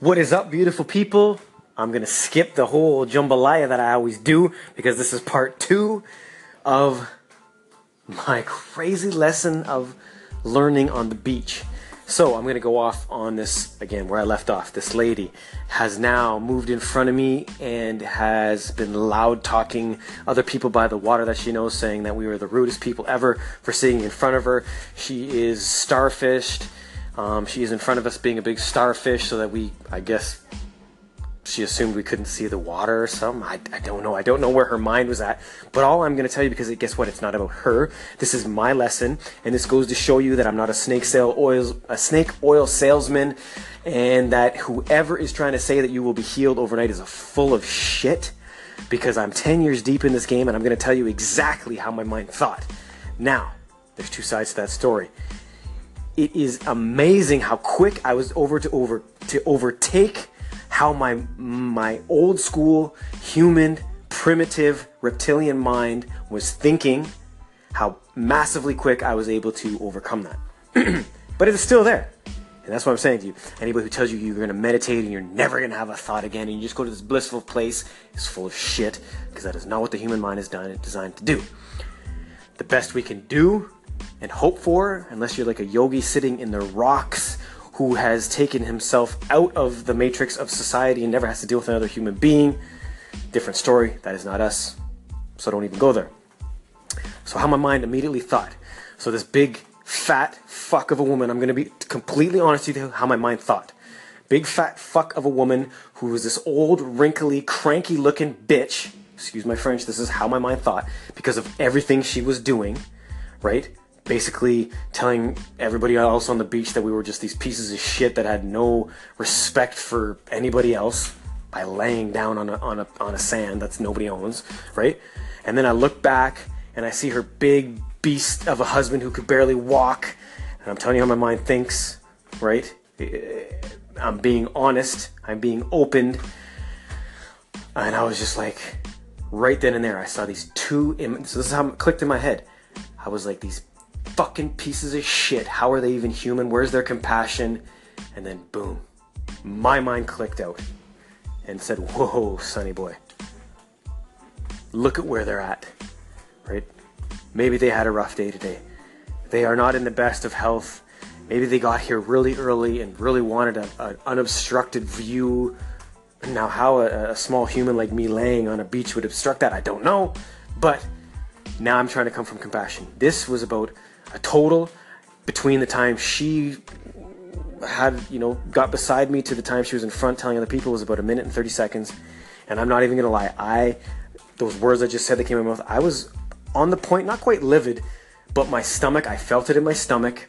What is up, beautiful people? I'm gonna skip the whole jambalaya that I always do because this is part two of my crazy lesson of learning on the beach. So I'm gonna go off on this again where I left off. This lady has now moved in front of me and has been loud talking other people by the water that she knows, saying that we were the rudest people ever for sitting in front of her. She is starfished. Um, she is in front of us being a big starfish so that we, I guess, she assumed we couldn't see the water or something. I, I don't know. I don't know where her mind was at. But all I'm going to tell you, because guess what? It's not about her. This is my lesson, and this goes to show you that I'm not a snake sale oil, a snake oil salesman, and that whoever is trying to say that you will be healed overnight is a full of shit. Because I'm 10 years deep in this game, and I'm going to tell you exactly how my mind thought. Now, there's two sides to that story. It is amazing how quick I was over to over to overtake how my my old school human primitive reptilian mind was thinking how massively quick I was able to overcome that. but it is still there. And that's what I'm saying to you. Anybody who tells you you're going to meditate and you're never going to have a thought again and you just go to this blissful place is full of shit because that is not what the human mind is designed to do. The best we can do and hope for, unless you're like a yogi sitting in the rocks who has taken himself out of the matrix of society and never has to deal with another human being. Different story. That is not us. So don't even go there. So, how my mind immediately thought. So, this big, fat fuck of a woman, I'm to be completely honest with you how my mind thought. Big, fat fuck of a woman who was this old, wrinkly, cranky looking bitch. Excuse my French, this is how my mind thought because of everything she was doing, right? Basically telling everybody else on the beach that we were just these pieces of shit that had no respect for anybody else by laying down on a, on a, on a sand that's nobody owns, right? And then I look back and I see her big beast of a husband who could barely walk. And I'm telling you how my mind thinks, right? I'm being honest, I'm being opened. And I was just like, right then and there, I saw these two images. So this is how it clicked in my head. I was like, these fucking pieces of shit. How are they even human? Where's their compassion? And then boom, my mind clicked out and said, Whoa, sonny boy. Look at where they're at, right? Maybe they had a rough day today. They are not in the best of health. Maybe they got here really early and really wanted an unobstructed view. Now, how a, a small human like me laying on a beach would obstruct that, I don't know. But now I'm trying to come from compassion. This was about a total between the time she had, you know, got beside me to the time she was in front telling other people was about a minute and 30 seconds. And I'm not even going to lie. I, those words I just said that came out of my mouth, I was on the point, not quite livid, but my stomach, I felt it in my stomach.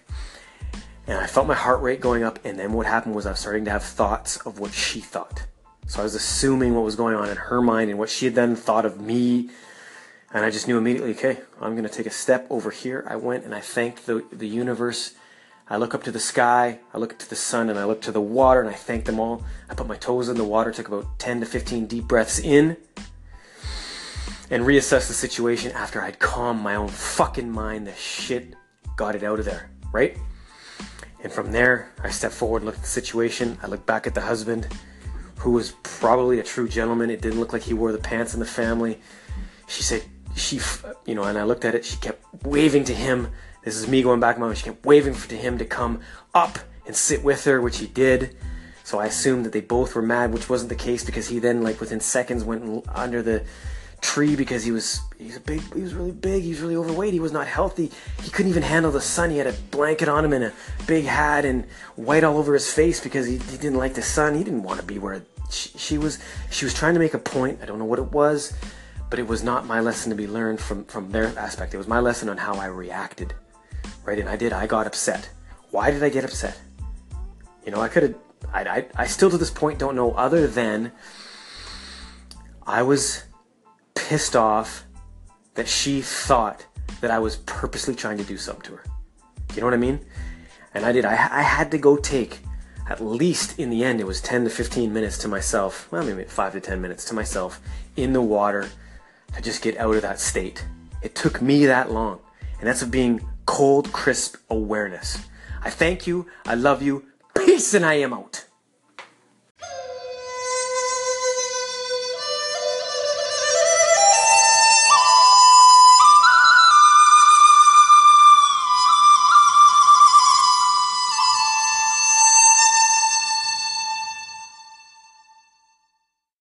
And I felt my heart rate going up. And then what happened was I was starting to have thoughts of what she thought. So I was assuming what was going on in her mind and what she had then thought of me and I just knew immediately, okay, I'm going to take a step over here. I went and I thanked the, the universe. I look up to the sky, I look to the sun, and I look to the water, and I thank them all. I put my toes in the water, took about 10 to 15 deep breaths in, and reassessed the situation after I'd calmed my own fucking mind. The shit got it out of there, right? And from there, I stepped forward, looked at the situation. I looked back at the husband, who was probably a true gentleman. It didn't look like he wore the pants in the family. She said, she, you know, and I looked at it. She kept waving to him. This is me going back, mom. She kept waving to him to come up and sit with her, which he did. So I assumed that they both were mad, which wasn't the case because he then, like within seconds, went under the tree because he was he's a big he was really big he was really overweight he was not healthy he couldn't even handle the sun he had a blanket on him and a big hat and white all over his face because he, he didn't like the sun he didn't want to be where she, she was she was trying to make a point i don't know what it was but it was not my lesson to be learned from from their aspect. It was my lesson on how I reacted, right? And I did. I got upset. Why did I get upset? You know, I could have. I, I, I still to this point don't know other than I was pissed off that she thought that I was purposely trying to do something to her. You know what I mean? And I did. I, I had to go take at least in the end, it was 10 to 15 minutes to myself. Well, maybe 5 to 10 minutes to myself in the water to just get out of that state. It took me that long. And that's of being cold, crisp awareness. I thank you. I love you. Peace, and I am out.